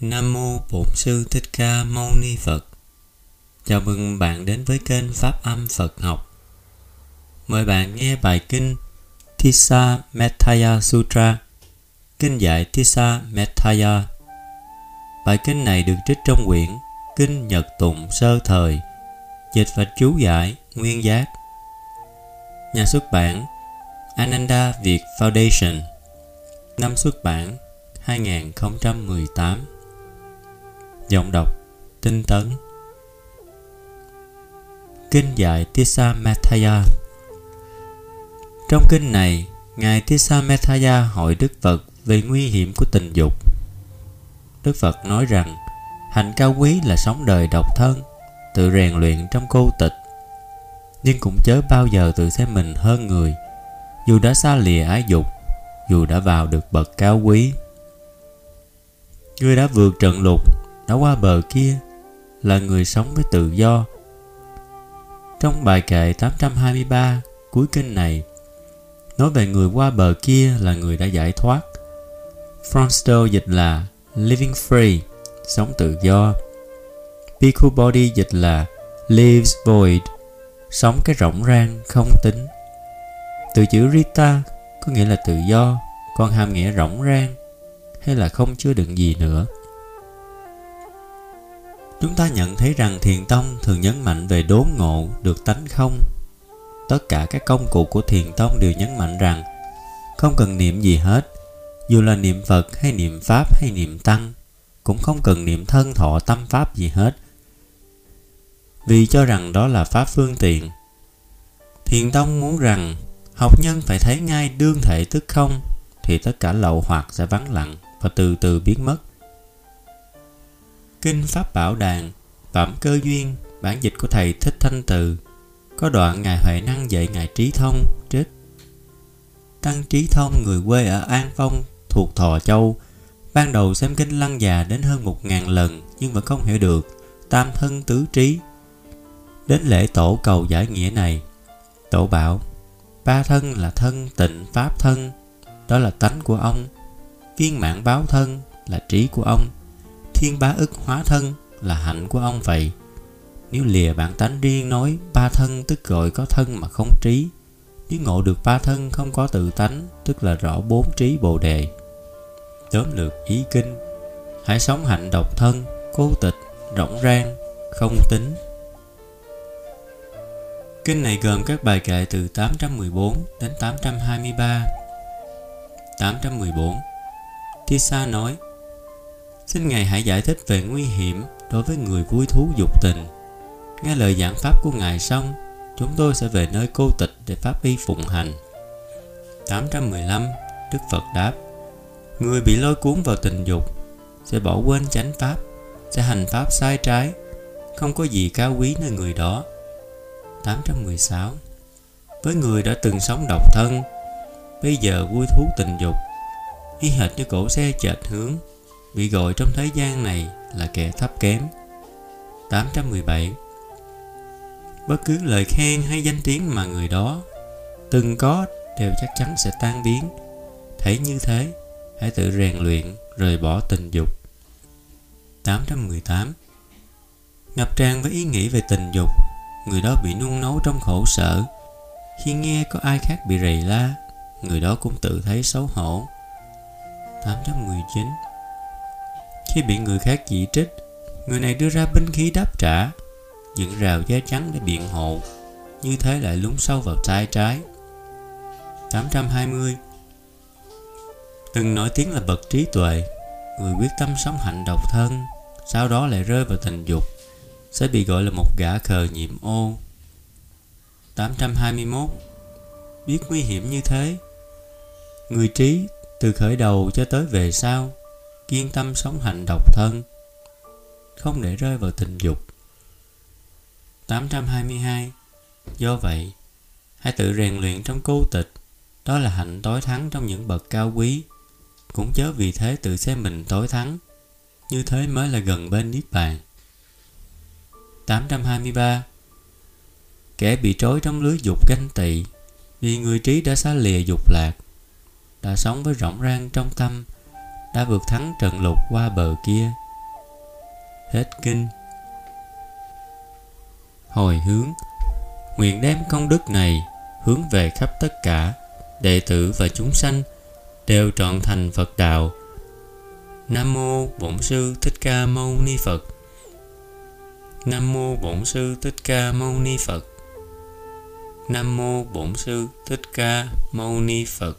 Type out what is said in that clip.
Nam mô Bổn sư Thích Ca Mâu Ni Phật. Chào mừng bạn đến với kênh Pháp Âm Phật học. Mời bạn nghe bài kinh Tissa Metaya Sutra, kinh dạy Tissa Metaya. Bài kinh này được trích trong quyển Kinh Nhật Tụng Sơ Thời, dịch và chú giải Nguyên Giác. Nhà xuất bản Ananda Việt Foundation Năm xuất bản 2018 Giọng đọc Tinh tấn Kinh dạy Tissa Matthaya Trong kinh này, Ngài Tissa Matthaya hỏi Đức Phật về nguy hiểm của tình dục. Đức Phật nói rằng, hạnh cao quý là sống đời độc thân, tự rèn luyện trong cô tịch, nhưng cũng chớ bao giờ tự xem mình hơn người, dù đã xa lìa ái dục, dù đã vào được bậc cao quý. Người đã vượt trận lục đã qua bờ kia là người sống với tự do. Trong bài kệ 823 cuối kinh này, nói về người qua bờ kia là người đã giải thoát. Fronsto dịch là living free, sống tự do. Pico Body dịch là lives void, sống cái rỗng rang, không tính. Từ chữ Rita có nghĩa là tự do, còn hàm nghĩa rỗng rang hay là không chứa đựng gì nữa. Chúng ta nhận thấy rằng thiền tông thường nhấn mạnh về đốn ngộ được tánh không. Tất cả các công cụ của thiền tông đều nhấn mạnh rằng không cần niệm gì hết, dù là niệm Phật hay niệm Pháp hay niệm Tăng, cũng không cần niệm thân thọ tâm Pháp gì hết. Vì cho rằng đó là Pháp phương tiện. Thiền tông muốn rằng học nhân phải thấy ngay đương thể tức không thì tất cả lậu hoặc sẽ vắng lặng và từ từ biến mất. Kinh Pháp Bảo Đàn, Phẩm Cơ Duyên, bản dịch của Thầy Thích Thanh Từ, có đoạn Ngài Huệ Năng dạy Ngài Trí Thông trích. Tăng Trí Thông người quê ở An Phong thuộc Thọ Châu, ban đầu xem kinh lăng già đến hơn một ngàn lần nhưng vẫn không hiểu được tam thân tứ trí. Đến lễ tổ cầu giải nghĩa này, tổ bảo ba thân là thân tịnh pháp thân, đó là tánh của ông. Viên mãn báo thân là trí của ông thiên bá ức hóa thân là hạnh của ông vậy. Nếu lìa bản tánh riêng nói, ba thân tức gọi có thân mà không trí. Nếu ngộ được ba thân không có tự tánh, tức là rõ bốn trí bồ đề. Tóm lược ý kinh, hãy sống hạnh độc thân cô tịch, rỗng rang, không tính. Kinh này gồm các bài kệ từ 814 đến 823 814 Tissa nói Xin Ngài hãy giải thích về nguy hiểm đối với người vui thú dục tình. Nghe lời giảng pháp của Ngài xong, chúng tôi sẽ về nơi cô tịch để pháp y phụng hành. 815 Đức Phật đáp Người bị lôi cuốn vào tình dục sẽ bỏ quên chánh pháp, sẽ hành pháp sai trái, không có gì cao quý nơi người đó. 816 Với người đã từng sống độc thân, bây giờ vui thú tình dục, y hệt như cổ xe chệch hướng bị gọi trong thế gian này là kẻ thấp kém. 817 Bất cứ lời khen hay danh tiếng mà người đó từng có đều chắc chắn sẽ tan biến. Thấy như thế, hãy tự rèn luyện rời bỏ tình dục. 818 Ngập tràn với ý nghĩ về tình dục Người đó bị nung nấu trong khổ sở. Khi nghe có ai khác bị rầy la Người đó cũng tự thấy xấu hổ. 819 khi bị người khác chỉ trích, người này đưa ra binh khí đáp trả, dựng rào da trắng để biện hộ, như thế lại lún sâu vào tay trái. 820 Từng nổi tiếng là bậc trí tuệ, người quyết tâm sống hạnh độc thân, sau đó lại rơi vào tình dục, sẽ bị gọi là một gã khờ nhiệm ô. 821 Biết nguy hiểm như thế, người trí từ khởi đầu cho tới về sau kiên tâm sống hạnh độc thân, không để rơi vào tình dục. 822 Do vậy, hãy tự rèn luyện trong cô tịch, đó là hạnh tối thắng trong những bậc cao quý, cũng chớ vì thế tự xem mình tối thắng, như thế mới là gần bên Niết Bàn. 823 Kẻ bị trói trong lưới dục ganh tị, vì người trí đã xa lìa dục lạc, đã sống với rộng rang trong tâm, đã vượt thắng trận lục qua bờ kia Hết kinh Hồi hướng Nguyện đem công đức này hướng về khắp tất cả đệ tử và chúng sanh đều trọn thành Phật đạo. Nam mô Bổn sư Thích Ca Mâu Ni Phật. Nam mô Bổn sư Thích Ca Mâu Ni Phật. Nam mô Bổn sư Thích Ca Mâu Ni Phật.